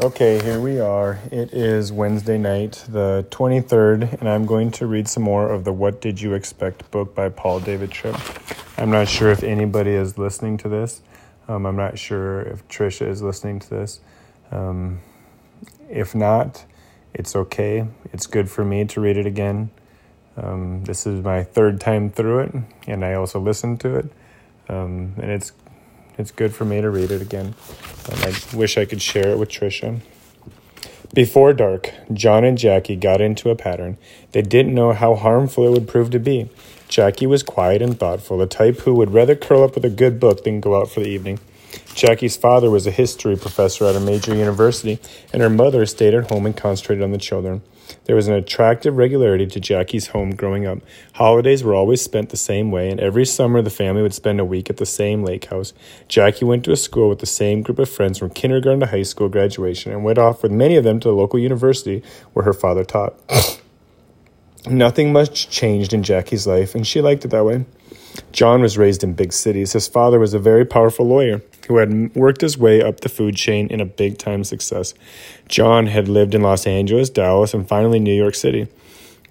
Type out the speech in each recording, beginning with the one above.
Okay, here we are. It is Wednesday night, the 23rd, and I'm going to read some more of the What Did You Expect book by Paul David Tripp. I'm not sure if anybody is listening to this. Um, I'm not sure if Trisha is listening to this. Um, if not, it's okay. It's good for me to read it again. Um, this is my third time through it, and I also listened to it. Um, and it's it's good for me to read it again. And I wish I could share it with Trisha. Before dark, John and Jackie got into a pattern. They didn't know how harmful it would prove to be. Jackie was quiet and thoughtful, the type who would rather curl up with a good book than go out for the evening. Jackie's father was a history professor at a major university, and her mother stayed at home and concentrated on the children. There was an attractive regularity to Jackie's home growing up. Holidays were always spent the same way, and every summer the family would spend a week at the same lake house. Jackie went to a school with the same group of friends from kindergarten to high school graduation and went off with many of them to the local university where her father taught. Nothing much changed in Jackie's life, and she liked it that way. John was raised in big cities. His father was a very powerful lawyer who had worked his way up the food chain in a big time success. John had lived in Los Angeles, Dallas, and finally New York City.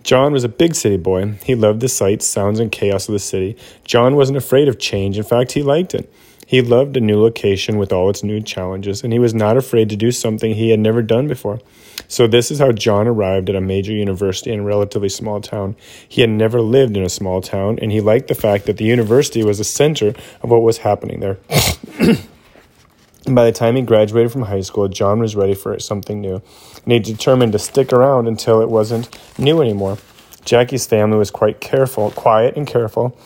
John was a big city boy. He loved the sights, sounds, and chaos of the city. John wasn't afraid of change. In fact, he liked it. He loved a new location with all its new challenges, and he was not afraid to do something he had never done before. So, this is how John arrived at a major university in a relatively small town. He had never lived in a small town, and he liked the fact that the university was the center of what was happening there. by the time he graduated from high school, John was ready for something new, and he determined to stick around until it wasn't new anymore. Jackie's family was quite careful, quiet and careful,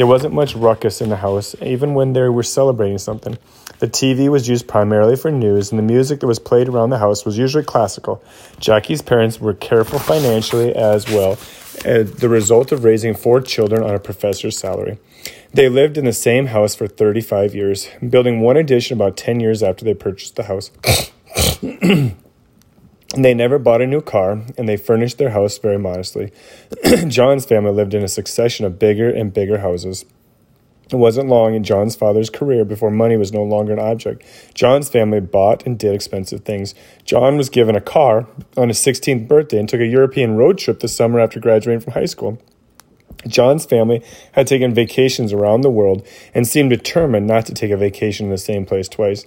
there wasn't much ruckus in the house, even when they were celebrating something. The TV was used primarily for news, and the music that was played around the house was usually classical. Jackie's parents were careful financially as well, the result of raising four children on a professor's salary. They lived in the same house for 35 years, building one addition about 10 years after they purchased the house. They never bought a new car, and they furnished their house very modestly. John's family lived in a succession of bigger and bigger houses. It wasn't long in John's father's career before money was no longer an object. John's family bought and did expensive things. John was given a car on his 16th birthday and took a European road trip the summer after graduating from high school. John's family had taken vacations around the world and seemed determined not to take a vacation in the same place twice.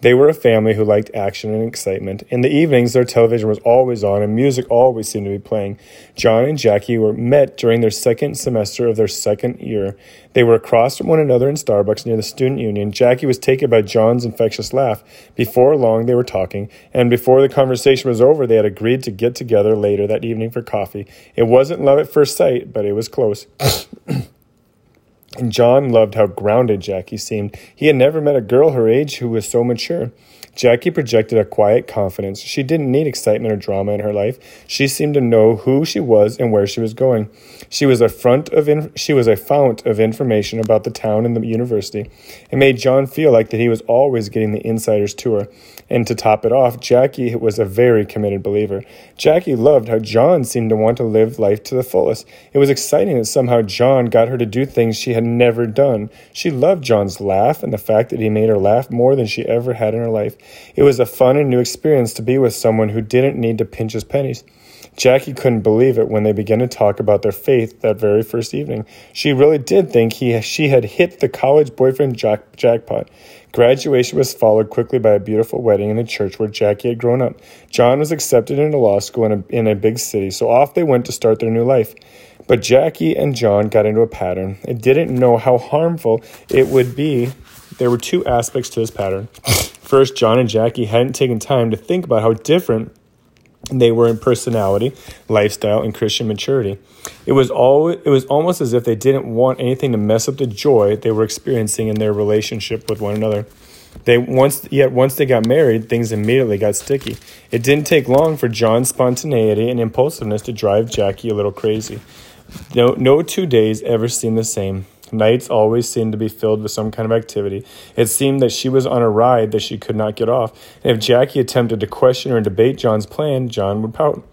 They were a family who liked action and excitement. In the evenings, their television was always on and music always seemed to be playing. John and Jackie were met during their second semester of their second year. They were across from one another in Starbucks near the student union. Jackie was taken by John's infectious laugh. Before long, they were talking, and before the conversation was over, they had agreed to get together later that evening for coffee. It wasn't love at first sight, but it was close. And John loved how grounded Jackie seemed. He had never met a girl her age who was so mature. Jackie projected a quiet confidence. She didn't need excitement or drama in her life. She seemed to know who she was and where she was going. She was a front of in, she was a fount of information about the town and the university. It made John feel like that he was always getting the insider's tour. And to top it off, Jackie was a very committed believer. Jackie loved how John seemed to want to live life to the fullest. It was exciting that somehow John got her to do things she had never done. She loved John's laugh and the fact that he made her laugh more than she ever had in her life. It was a fun and new experience to be with someone who didn't need to pinch his pennies. Jackie couldn't believe it when they began to talk about their faith that very first evening. She really did think he, she had hit the college boyfriend jack, jackpot. Graduation was followed quickly by a beautiful wedding in the church where Jackie had grown up. John was accepted into law school in a, in a big city, so off they went to start their new life. But Jackie and John got into a pattern and didn't know how harmful it would be. There were two aspects to this pattern. First, John and Jackie hadn't taken time to think about how different they were in personality, lifestyle, and Christian maturity. It was all it was almost as if they didn't want anything to mess up the joy they were experiencing in their relationship with one another. They once yet once they got married, things immediately got sticky. It didn't take long for John's spontaneity and impulsiveness to drive Jackie a little crazy. No no two days ever seemed the same. Nights always seemed to be filled with some kind of activity. It seemed that she was on a ride that she could not get off, and if Jackie attempted to question or debate John's plan, John would pout.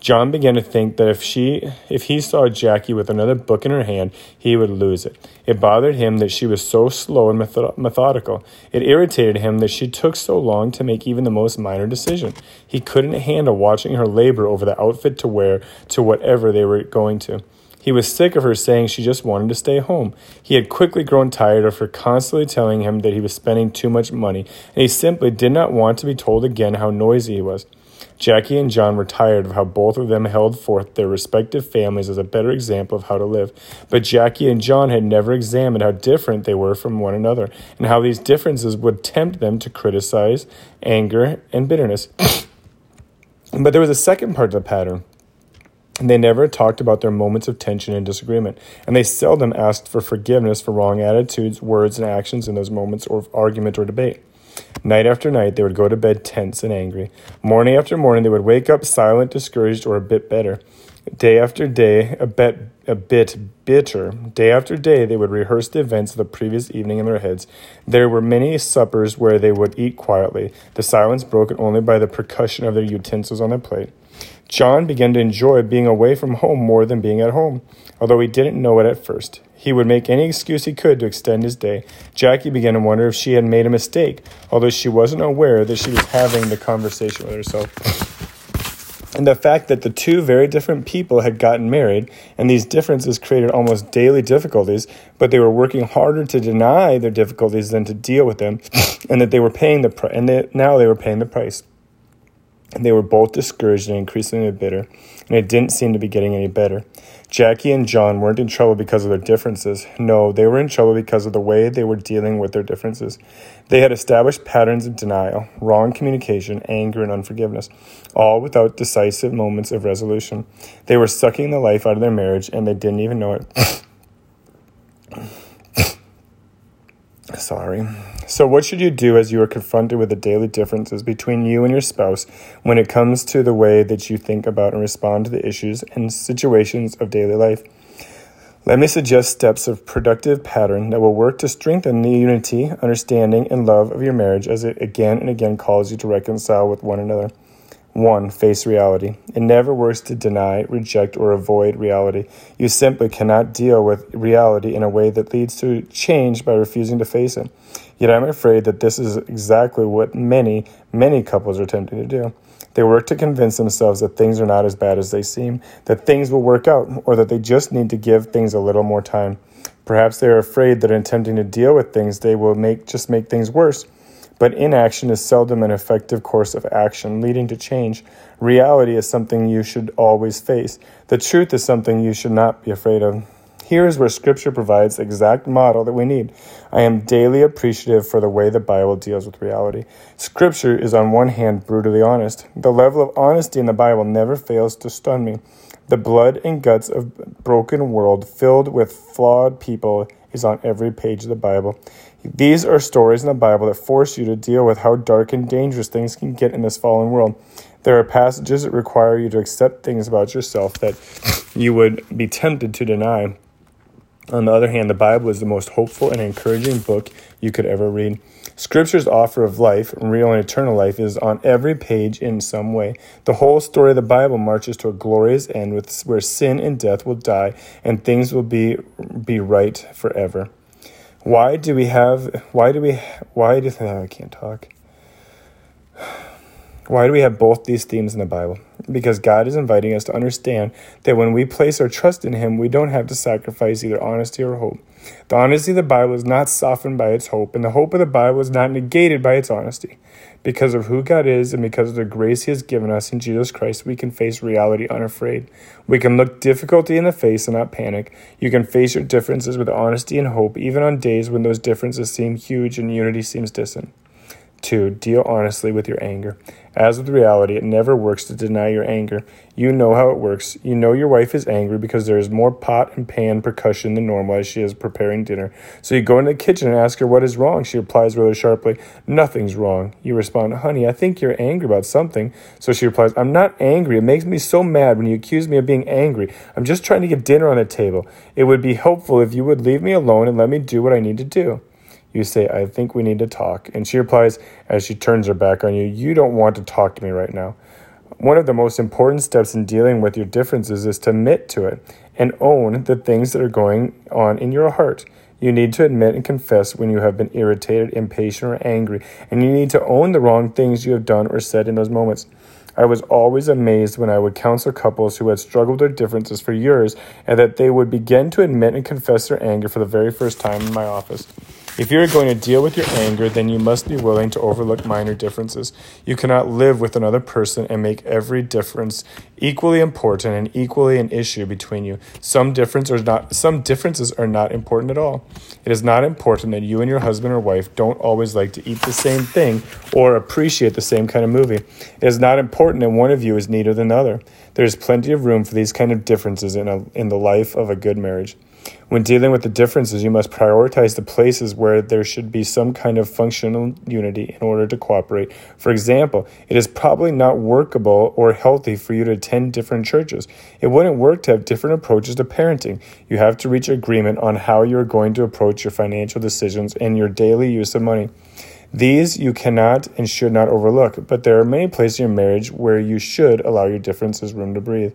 John began to think that if she if he saw Jackie with another book in her hand, he would lose it. It bothered him that she was so slow and methodical. It irritated him that she took so long to make even the most minor decision. He couldn't handle watching her labor over the outfit to wear to whatever they were going to. He was sick of her saying she just wanted to stay home. He had quickly grown tired of her constantly telling him that he was spending too much money, and he simply did not want to be told again how noisy he was. Jackie and John were tired of how both of them held forth their respective families as a better example of how to live. But Jackie and John had never examined how different they were from one another, and how these differences would tempt them to criticize, anger, and bitterness. but there was a second part of the pattern. They never talked about their moments of tension and disagreement, and they seldom asked for forgiveness for wrong attitudes, words, and actions in those moments of argument or debate. Night after night, they would go to bed tense and angry. Morning after morning, they would wake up silent, discouraged, or a bit better. Day after day, a bit, a bit bitter. Day after day, they would rehearse the events of the previous evening in their heads. There were many suppers where they would eat quietly, the silence broken only by the percussion of their utensils on their plate. John began to enjoy being away from home more than being at home, although he didn't know it at first. He would make any excuse he could to extend his day. Jackie began to wonder if she had made a mistake, although she wasn't aware that she was having the conversation with herself. And the fact that the two very different people had gotten married, and these differences created almost daily difficulties, but they were working harder to deny their difficulties than to deal with them, and that they were paying the price, and they, now they were paying the price. They were both discouraged and increasingly bitter, and it didn't seem to be getting any better. Jackie and John weren't in trouble because of their differences. No, they were in trouble because of the way they were dealing with their differences. They had established patterns of denial, wrong communication, anger, and unforgiveness, all without decisive moments of resolution. They were sucking the life out of their marriage, and they didn't even know it. Sorry. So, what should you do as you are confronted with the daily differences between you and your spouse when it comes to the way that you think about and respond to the issues and situations of daily life? Let me suggest steps of productive pattern that will work to strengthen the unity, understanding, and love of your marriage as it again and again calls you to reconcile with one another. 1. Face reality. It never works to deny, reject, or avoid reality. You simply cannot deal with reality in a way that leads to change by refusing to face it. Yet I'm afraid that this is exactly what many, many couples are attempting to do. They work to convince themselves that things are not as bad as they seem, that things will work out, or that they just need to give things a little more time. Perhaps they are afraid that in attempting to deal with things, they will make just make things worse. But inaction is seldom an effective course of action leading to change. Reality is something you should always face. The truth is something you should not be afraid of. Here is where Scripture provides the exact model that we need. I am daily appreciative for the way the Bible deals with reality. Scripture is, on one hand, brutally honest. The level of honesty in the Bible never fails to stun me. The blood and guts of broken world filled with flawed people is on every page of the Bible. These are stories in the Bible that force you to deal with how dark and dangerous things can get in this fallen world. There are passages that require you to accept things about yourself that you would be tempted to deny. On the other hand, the Bible is the most hopeful and encouraging book you could ever read. Scripture's offer of life, real and eternal life, is on every page in some way. The whole story of the Bible marches to a glorious end with, where sin and death will die and things will be, be right forever. Why do we have, why do we, why do, I can't talk. Why do we have both these themes in the Bible? Because God is inviting us to understand that when we place our trust in Him, we don't have to sacrifice either honesty or hope. The honesty of the Bible is not softened by its hope, and the hope of the Bible is not negated by its honesty. Because of who God is and because of the grace He has given us in Jesus Christ, we can face reality unafraid. We can look difficulty in the face and not panic. You can face your differences with honesty and hope, even on days when those differences seem huge and unity seems distant. 2. Deal honestly with your anger. As with reality, it never works to deny your anger. You know how it works. You know your wife is angry because there is more pot and pan percussion than normal as she is preparing dinner. So you go into the kitchen and ask her what is wrong. She replies rather sharply, Nothing's wrong. You respond, Honey, I think you're angry about something. So she replies, I'm not angry. It makes me so mad when you accuse me of being angry. I'm just trying to get dinner on the table. It would be helpful if you would leave me alone and let me do what I need to do. You say, I think we need to talk. And she replies, as she turns her back on you, You don't want to talk to me right now. One of the most important steps in dealing with your differences is to admit to it and own the things that are going on in your heart. You need to admit and confess when you have been irritated, impatient, or angry, and you need to own the wrong things you have done or said in those moments. I was always amazed when I would counsel couples who had struggled with their differences for years and that they would begin to admit and confess their anger for the very first time in my office. If you are going to deal with your anger, then you must be willing to overlook minor differences. You cannot live with another person and make every difference equally important and equally an issue between you. Some difference are not some differences are not important at all. It is not important that you and your husband or wife don't always like to eat the same thing or appreciate the same kind of movie. It is not important that one of you is neater than the other. There is plenty of room for these kind of differences in a, in the life of a good marriage. When dealing with the differences, you must prioritize the places where there should be some kind of functional unity in order to cooperate. For example, it is probably not workable or healthy for you to attend different churches. It wouldn't work to have different approaches to parenting. You have to reach agreement on how you are going to approach your financial decisions and your daily use of money. These you cannot and should not overlook, but there are many places in your marriage where you should allow your differences room to breathe.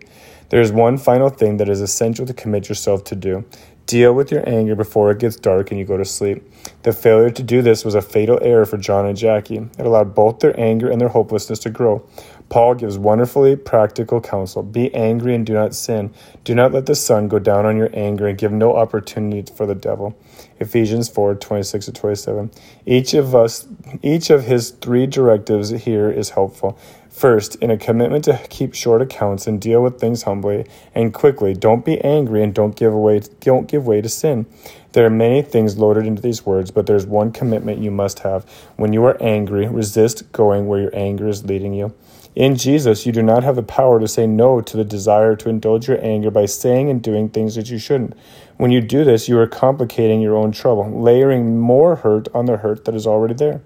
There is one final thing that is essential to commit yourself to do. Deal with your anger before it gets dark and you go to sleep. The failure to do this was a fatal error for John and Jackie. It allowed both their anger and their hopelessness to grow. Paul gives wonderfully practical counsel. Be angry and do not sin. Do not let the sun go down on your anger and give no opportunity for the devil. Ephesians 4 26 to 27. Each of us, each of his three directives here is helpful. First, in a commitment to keep short accounts and deal with things humbly and quickly, don't be angry and don't give away don't give way to sin. There are many things loaded into these words, but there's one commitment you must have. When you are angry, resist going where your anger is leading you. In Jesus, you do not have the power to say no to the desire to indulge your anger by saying and doing things that you shouldn't. When you do this, you are complicating your own trouble, layering more hurt on the hurt that is already there.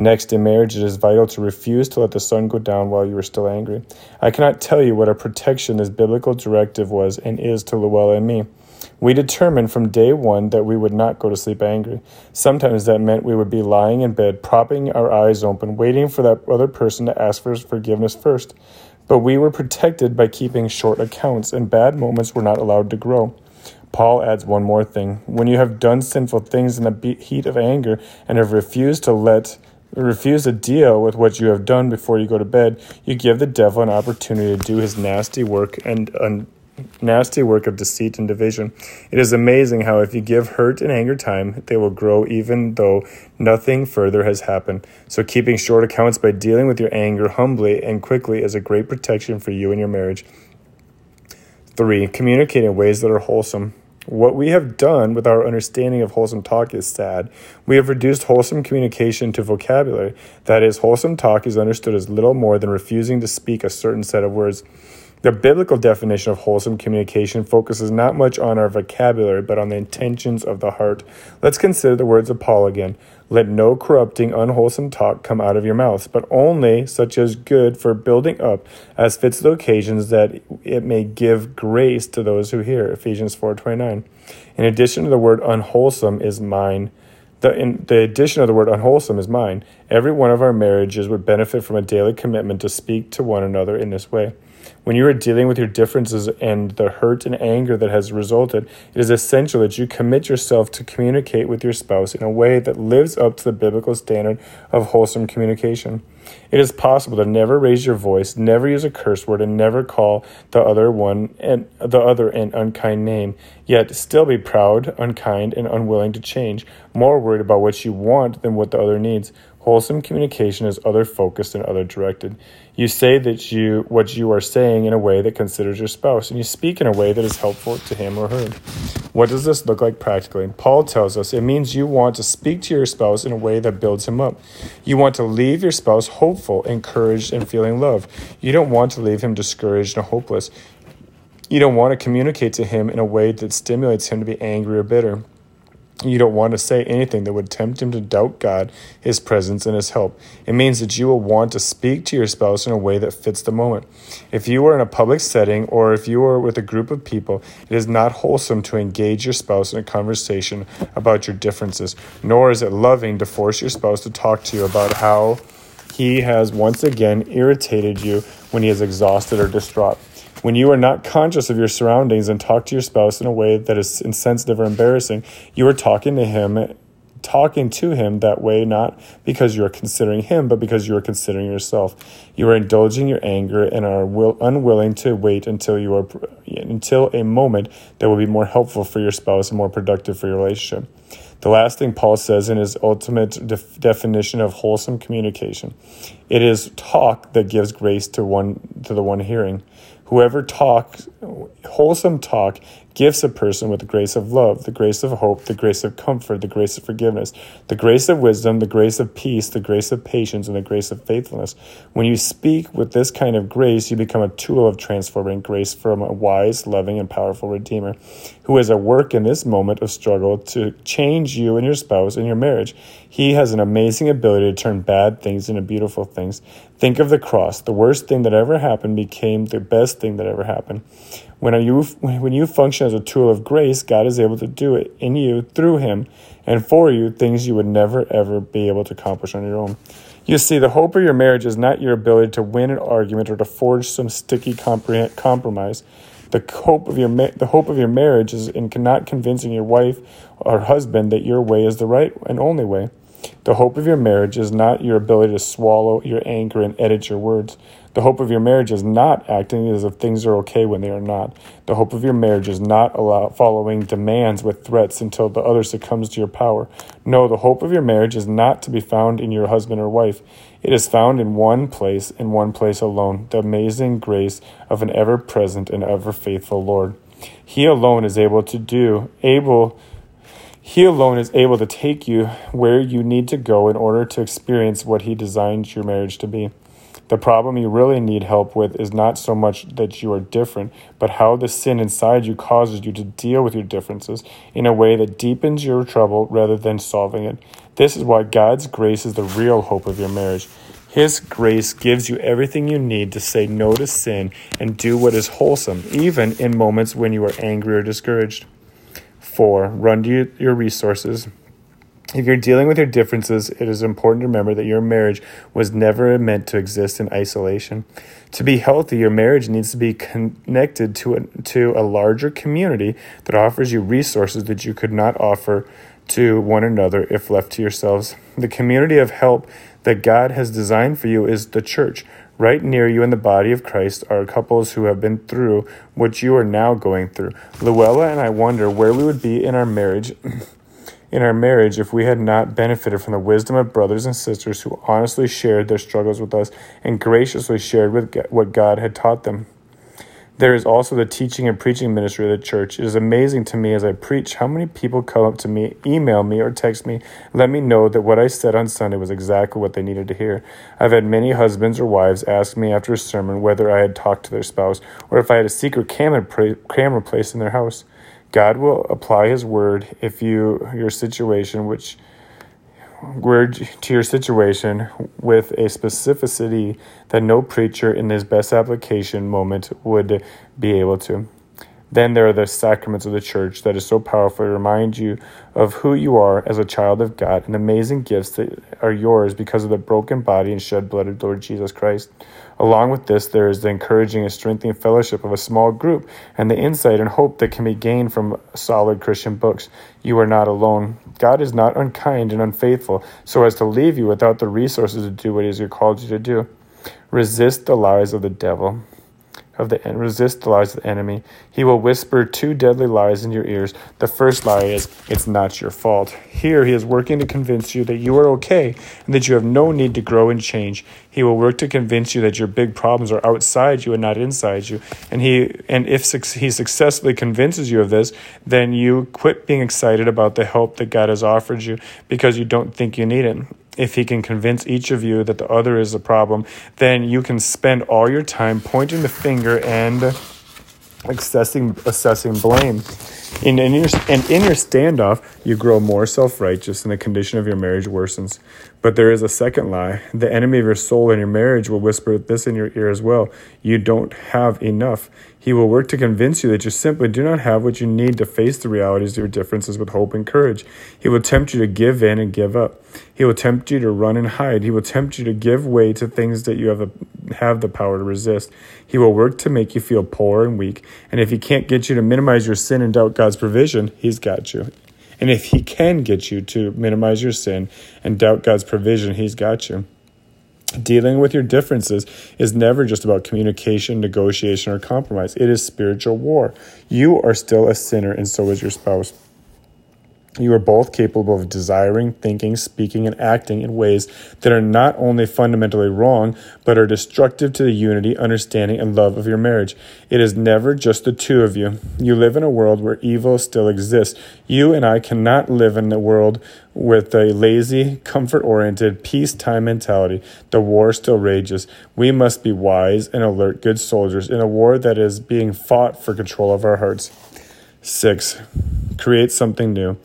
Next, in marriage, it is vital to refuse to let the sun go down while you are still angry. I cannot tell you what a protection this biblical directive was and is to Luella and me. We determined from day one that we would not go to sleep angry. Sometimes that meant we would be lying in bed, propping our eyes open, waiting for that other person to ask for forgiveness first. But we were protected by keeping short accounts, and bad moments were not allowed to grow. Paul adds one more thing. When you have done sinful things in the heat of anger and have refused to let refuse to deal with what you have done before you go to bed, you give the devil an opportunity to do his nasty work and un- nasty work of deceit and division. It is amazing how if you give hurt and anger time, they will grow even though nothing further has happened. So keeping short accounts by dealing with your anger humbly and quickly is a great protection for you and your marriage. 3. Communicate in ways that are wholesome. What we have done with our understanding of wholesome talk is sad. We have reduced wholesome communication to vocabulary. That is, wholesome talk is understood as little more than refusing to speak a certain set of words. The biblical definition of wholesome communication focuses not much on our vocabulary, but on the intentions of the heart. Let's consider the words of Paul again. Let no corrupting, unwholesome talk come out of your mouths, but only such as good for building up, as fits the occasions, that it may give grace to those who hear. Ephesians 4.29. In addition to the word unwholesome is mine. The, in, the addition of the word unwholesome is mine. Every one of our marriages would benefit from a daily commitment to speak to one another in this way. When you are dealing with your differences and the hurt and anger that has resulted, it is essential that you commit yourself to communicate with your spouse in a way that lives up to the biblical standard of wholesome communication. It is possible to never raise your voice, never use a curse word, and never call the other one and the other an unkind name, yet still be proud, unkind, and unwilling to change, more worried about what you want than what the other needs. Wholesome communication is other focused and other directed. You say that you what you are saying in a way that considers your spouse, and you speak in a way that is helpful to him or her. What does this look like practically? Paul tells us it means you want to speak to your spouse in a way that builds him up. You want to leave your spouse hopeful, encouraged, and feeling love. You don't want to leave him discouraged and hopeless. You don't want to communicate to him in a way that stimulates him to be angry or bitter. You don't want to say anything that would tempt him to doubt God, His presence, and His help. It means that you will want to speak to your spouse in a way that fits the moment. If you are in a public setting or if you are with a group of people, it is not wholesome to engage your spouse in a conversation about your differences, nor is it loving to force your spouse to talk to you about how he has once again irritated you when he is exhausted or distraught. When you are not conscious of your surroundings and talk to your spouse in a way that is insensitive or embarrassing, you are talking to him talking to him that way not because you are considering him but because you are considering yourself you are indulging your anger and are will, unwilling to wait until you are until a moment that will be more helpful for your spouse and more productive for your relationship the last thing Paul says in his ultimate def- definition of wholesome communication, it is talk that gives grace to one to the one hearing. Whoever talks wholesome talk gives a person with the grace of love, the grace of hope, the grace of comfort, the grace of forgiveness, the grace of wisdom, the grace of peace, the grace of patience, and the grace of faithfulness. When you speak with this kind of grace, you become a tool of transforming grace from a wise, loving, and powerful Redeemer who is at work in this moment of struggle to change you and your spouse and your marriage. He has an amazing ability to turn bad things into beautiful things. Think of the cross. The worst thing that ever happened became the best thing that ever happened. When you, when you function as a tool of grace, God is able to do it in you, through Him, and for you, things you would never, ever be able to accomplish on your own. You see, the hope of your marriage is not your ability to win an argument or to forge some sticky compromise. The hope of your the hope of your marriage is in not convincing your wife or husband that your way is the right and only way. The hope of your marriage is not your ability to swallow your anger and edit your words. The hope of your marriage is not acting as if things are okay when they are not. The hope of your marriage is not allow, following demands with threats until the other succumbs to your power. No, the hope of your marriage is not to be found in your husband or wife. It is found in one place, in one place alone, the amazing grace of an ever present and ever faithful Lord. He alone is able to do, able he alone is able to take you where you need to go in order to experience what He designed your marriage to be. The problem you really need help with is not so much that you are different, but how the sin inside you causes you to deal with your differences in a way that deepens your trouble rather than solving it. This is why God's grace is the real hope of your marriage. His grace gives you everything you need to say no to sin and do what is wholesome, even in moments when you are angry or discouraged. Four, run to your resources. If you're dealing with your differences, it is important to remember that your marriage was never meant to exist in isolation. To be healthy, your marriage needs to be connected to a, to a larger community that offers you resources that you could not offer to one another if left to yourselves. The community of help that God has designed for you is the church. Right near you in the body of Christ are couples who have been through what you are now going through. Luella and I wonder where we would be in our marriage. in our marriage if we had not benefited from the wisdom of brothers and sisters who honestly shared their struggles with us and graciously shared with what God had taught them. There is also the teaching and preaching ministry of the church. It is amazing to me as I preach how many people come up to me, email me, or text me, let me know that what I said on Sunday was exactly what they needed to hear. I've had many husbands or wives ask me after a sermon whether I had talked to their spouse or if I had a secret camera, camera placed in their house. God will apply His word if you your situation, which word to your situation with a specificity that no preacher in his best application moment would be able to. Then there are the sacraments of the church that is so powerful to remind you of who you are as a child of God and amazing gifts that are yours because of the broken body and shed blood of Lord Jesus Christ. Along with this, there is the encouraging and strengthening fellowship of a small group and the insight and hope that can be gained from solid Christian books. You are not alone. God is not unkind and unfaithful so as to leave you without the resources to do what He has called you to do. Resist the lies of the devil of the resist the lies of the enemy. He will whisper two deadly lies in your ears. The first lie is, It's not your fault. Here, he is working to convince you that you are okay and that you have no need to grow and change. He will work to convince you that your big problems are outside you and not inside you. And he and if he successfully convinces you of this, then you quit being excited about the help that God has offered you because you don't think you need it if he can convince each of you that the other is the problem, then you can spend all your time pointing the finger and assessing assessing blame. In, in your, and in your standoff, you grow more self righteous and the condition of your marriage worsens. But there is a second lie. The enemy of your soul and your marriage will whisper this in your ear as well. You don't have enough. He will work to convince you that you simply do not have what you need to face the realities of your differences with hope and courage. He will tempt you to give in and give up. He will tempt you to run and hide. He will tempt you to give way to things that you have a, have the power to resist. He will work to make you feel poor and weak. And if he can't get you to minimize your sin and doubt God's provision, he's got you. And if he can get you to minimize your sin and doubt God's provision, he's got you. Dealing with your differences is never just about communication, negotiation, or compromise. It is spiritual war. You are still a sinner, and so is your spouse. You are both capable of desiring, thinking, speaking, and acting in ways that are not only fundamentally wrong, but are destructive to the unity, understanding, and love of your marriage. It is never just the two of you. You live in a world where evil still exists. You and I cannot live in a world with a lazy, comfort oriented, peacetime mentality. The war still rages. We must be wise and alert, good soldiers in a war that is being fought for control of our hearts. Six, create something new.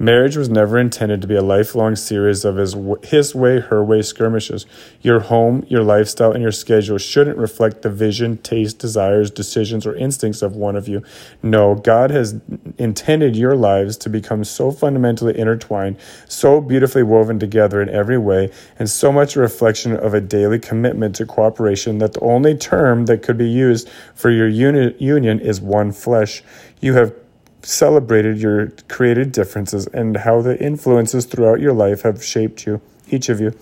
Marriage was never intended to be a lifelong series of his, his way, her way skirmishes. Your home, your lifestyle, and your schedule shouldn't reflect the vision, taste, desires, decisions, or instincts of one of you. No, God has intended your lives to become so fundamentally intertwined, so beautifully woven together in every way, and so much a reflection of a daily commitment to cooperation that the only term that could be used for your uni- union is one flesh. You have celebrated your created differences and how the influences throughout your life have shaped you, each of you.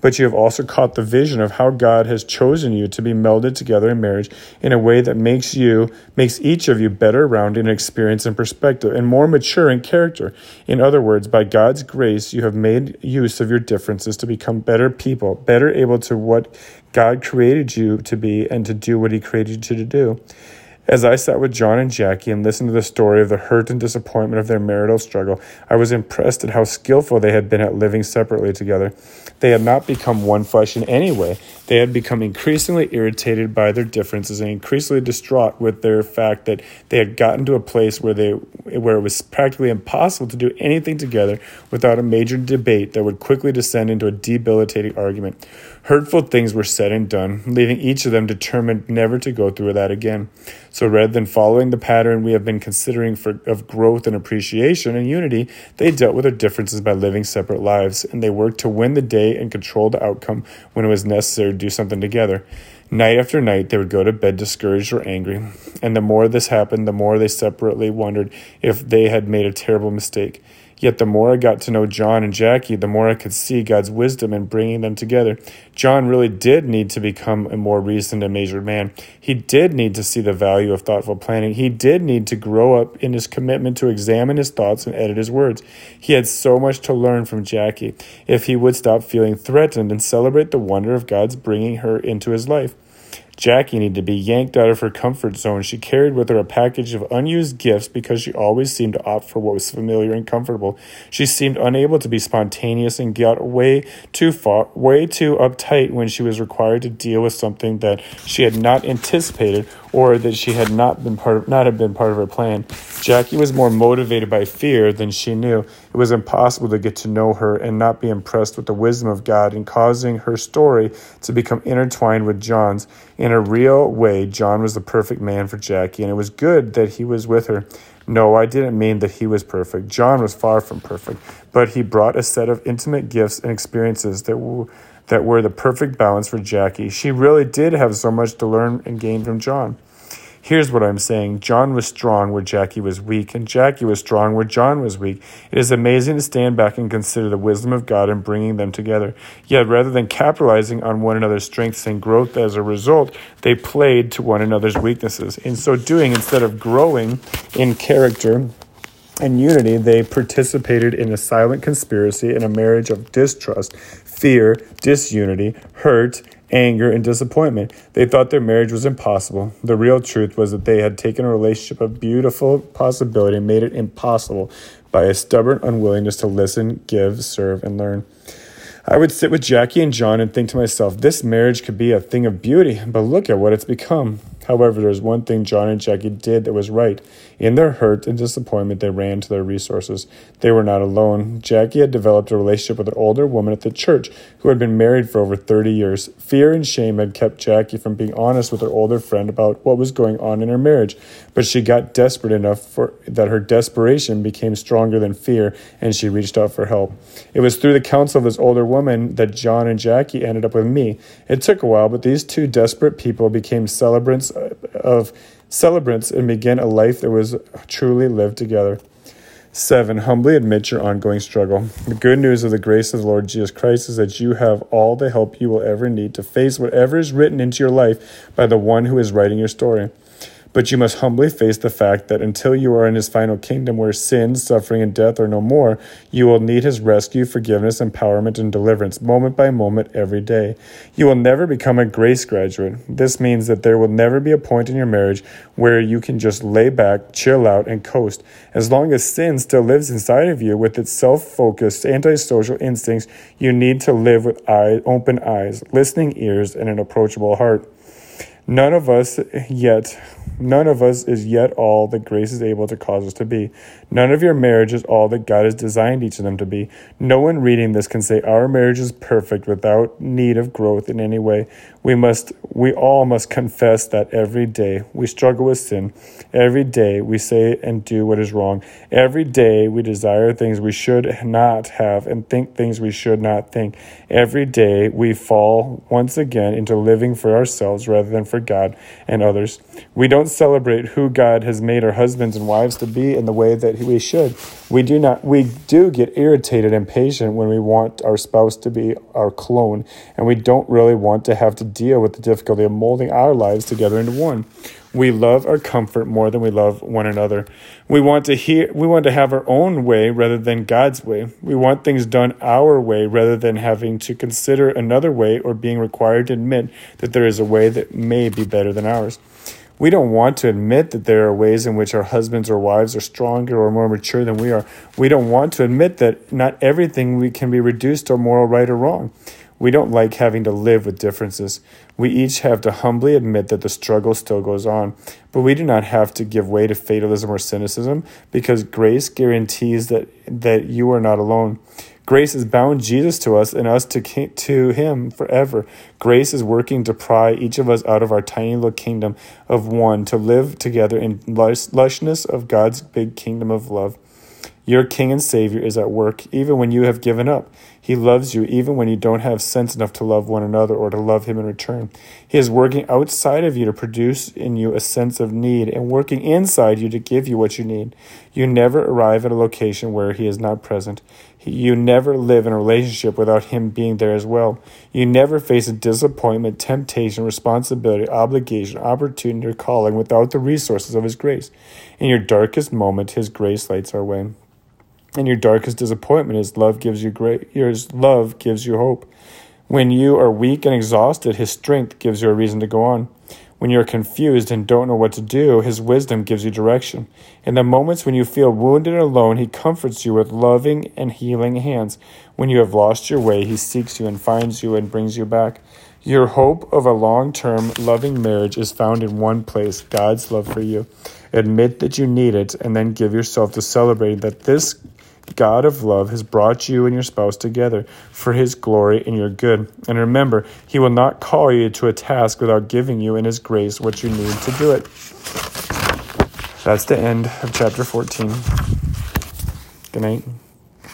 But you have also caught the vision of how God has chosen you to be melded together in marriage in a way that makes you, makes each of you better rounded in experience and perspective and more mature in character. In other words, by God's grace, you have made use of your differences to become better people, better able to what God created you to be and to do what He created you to do. As I sat with John and Jackie and listened to the story of the hurt and disappointment of their marital struggle, I was impressed at how skillful they had been at living separately together. They had not become one flesh in any way. They had become increasingly irritated by their differences and increasingly distraught with their fact that they had gotten to a place where they where it was practically impossible to do anything together without a major debate that would quickly descend into a debilitating argument. Hurtful things were said and done, leaving each of them determined never to go through that again. So rather than following the pattern we have been considering for, of growth and appreciation and unity, they dealt with their differences by living separate lives, and they worked to win the day and control the outcome when it was necessary to do something together. Night after night, they would go to bed discouraged or angry, and the more this happened, the more they separately wondered if they had made a terrible mistake. Yet the more I got to know John and Jackie, the more I could see God's wisdom in bringing them together. John really did need to become a more reasoned and measured man. He did need to see the value of thoughtful planning. He did need to grow up in his commitment to examine his thoughts and edit his words. He had so much to learn from Jackie if he would stop feeling threatened and celebrate the wonder of God's bringing her into his life. Jackie needed to be yanked out of her comfort zone. She carried with her a package of unused gifts because she always seemed to opt for what was familiar and comfortable. She seemed unable to be spontaneous and got way too far, way too uptight when she was required to deal with something that she had not anticipated or that she had not been part of, not have been part of her plan. Jackie was more motivated by fear than she knew. It was impossible to get to know her and not be impressed with the wisdom of God in causing her story to become intertwined with John's. In a real way, John was the perfect man for Jackie, and it was good that he was with her. No, I didn't mean that he was perfect. John was far from perfect, but he brought a set of intimate gifts and experiences that were that were the perfect balance for Jackie. She really did have so much to learn and gain from John. Here's what I'm saying John was strong where Jackie was weak, and Jackie was strong where John was weak. It is amazing to stand back and consider the wisdom of God in bringing them together. Yet, rather than capitalizing on one another's strengths and growth as a result, they played to one another's weaknesses. In so doing, instead of growing in character, and unity, they participated in a silent conspiracy in a marriage of distrust, fear, disunity, hurt, anger, and disappointment. They thought their marriage was impossible. The real truth was that they had taken a relationship of beautiful possibility and made it impossible by a stubborn unwillingness to listen, give, serve, and learn. I would sit with Jackie and John and think to myself, this marriage could be a thing of beauty, but look at what it's become. However, there was one thing John and Jackie did that was right. In their hurt and disappointment, they ran to their resources. They were not alone. Jackie had developed a relationship with an older woman at the church who had been married for over 30 years. Fear and shame had kept Jackie from being honest with her older friend about what was going on in her marriage, but she got desperate enough for that her desperation became stronger than fear, and she reached out for help. It was through the counsel of this older woman that John and Jackie ended up with me. It took a while, but these two desperate people became celebrants uh, of celebrants and began a life that was truly lived together. Seven, humbly admit your ongoing struggle. The good news of the grace of the Lord Jesus Christ is that you have all the help you will ever need to face whatever is written into your life by the one who is writing your story. But you must humbly face the fact that until you are in his final kingdom where sin, suffering, and death are no more, you will need his rescue, forgiveness, empowerment, and deliverance moment by moment every day. You will never become a grace graduate. This means that there will never be a point in your marriage where you can just lay back, chill out, and coast. As long as sin still lives inside of you with its self focused, antisocial instincts, you need to live with eye, open eyes, listening ears, and an approachable heart. None of us yet None of us is yet all that grace is able to cause us to be. None of your marriage is all that God has designed each of them to be. No one reading this can say our marriage is perfect without need of growth in any way. We must we all must confess that every day we struggle with sin. Every day we say and do what is wrong. Every day we desire things we should not have and think things we should not think. Every day we fall once again into living for ourselves rather than for God and others. We don't celebrate who God has made our husbands and wives to be in the way that we should. We do not we do get irritated and patient when we want our spouse to be our clone and we don't really want to have to deal with the difficulty of molding our lives together into one. We love our comfort more than we love one another. We want to hear we want to have our own way rather than God's way. We want things done our way rather than having to consider another way or being required to admit that there is a way that may be better than ours. We don't want to admit that there are ways in which our husbands or wives are stronger or more mature than we are. We don't want to admit that not everything we can be reduced to moral right or wrong. We don't like having to live with differences. We each have to humbly admit that the struggle still goes on, but we do not have to give way to fatalism or cynicism because grace guarantees that, that you are not alone. Grace has bound Jesus to us and us to, to him forever. Grace is working to pry each of us out of our tiny little kingdom of one to live together in lushness of God's big kingdom of love. Your King and Savior is at work even when you have given up. He loves you even when you don't have sense enough to love one another or to love Him in return. He is working outside of you to produce in you a sense of need and working inside you to give you what you need. You never arrive at a location where He is not present. You never live in a relationship without Him being there as well. You never face a disappointment, temptation, responsibility, obligation, opportunity, or calling without the resources of His grace. In your darkest moment, His grace lights our way. In your darkest disappointment, His love gives you great. His love gives you hope. When you are weak and exhausted, His strength gives you a reason to go on. When you're confused and don't know what to do, His wisdom gives you direction. In the moments when you feel wounded and alone, He comforts you with loving and healing hands. When you have lost your way, He seeks you and finds you and brings you back. Your hope of a long term, loving marriage is found in one place God's love for you. Admit that you need it, and then give yourself to celebrating that this God of love has brought you and your spouse together for his glory and your good. And remember, he will not call you to a task without giving you in his grace what you need to do it. That's the end of chapter 14. Good night.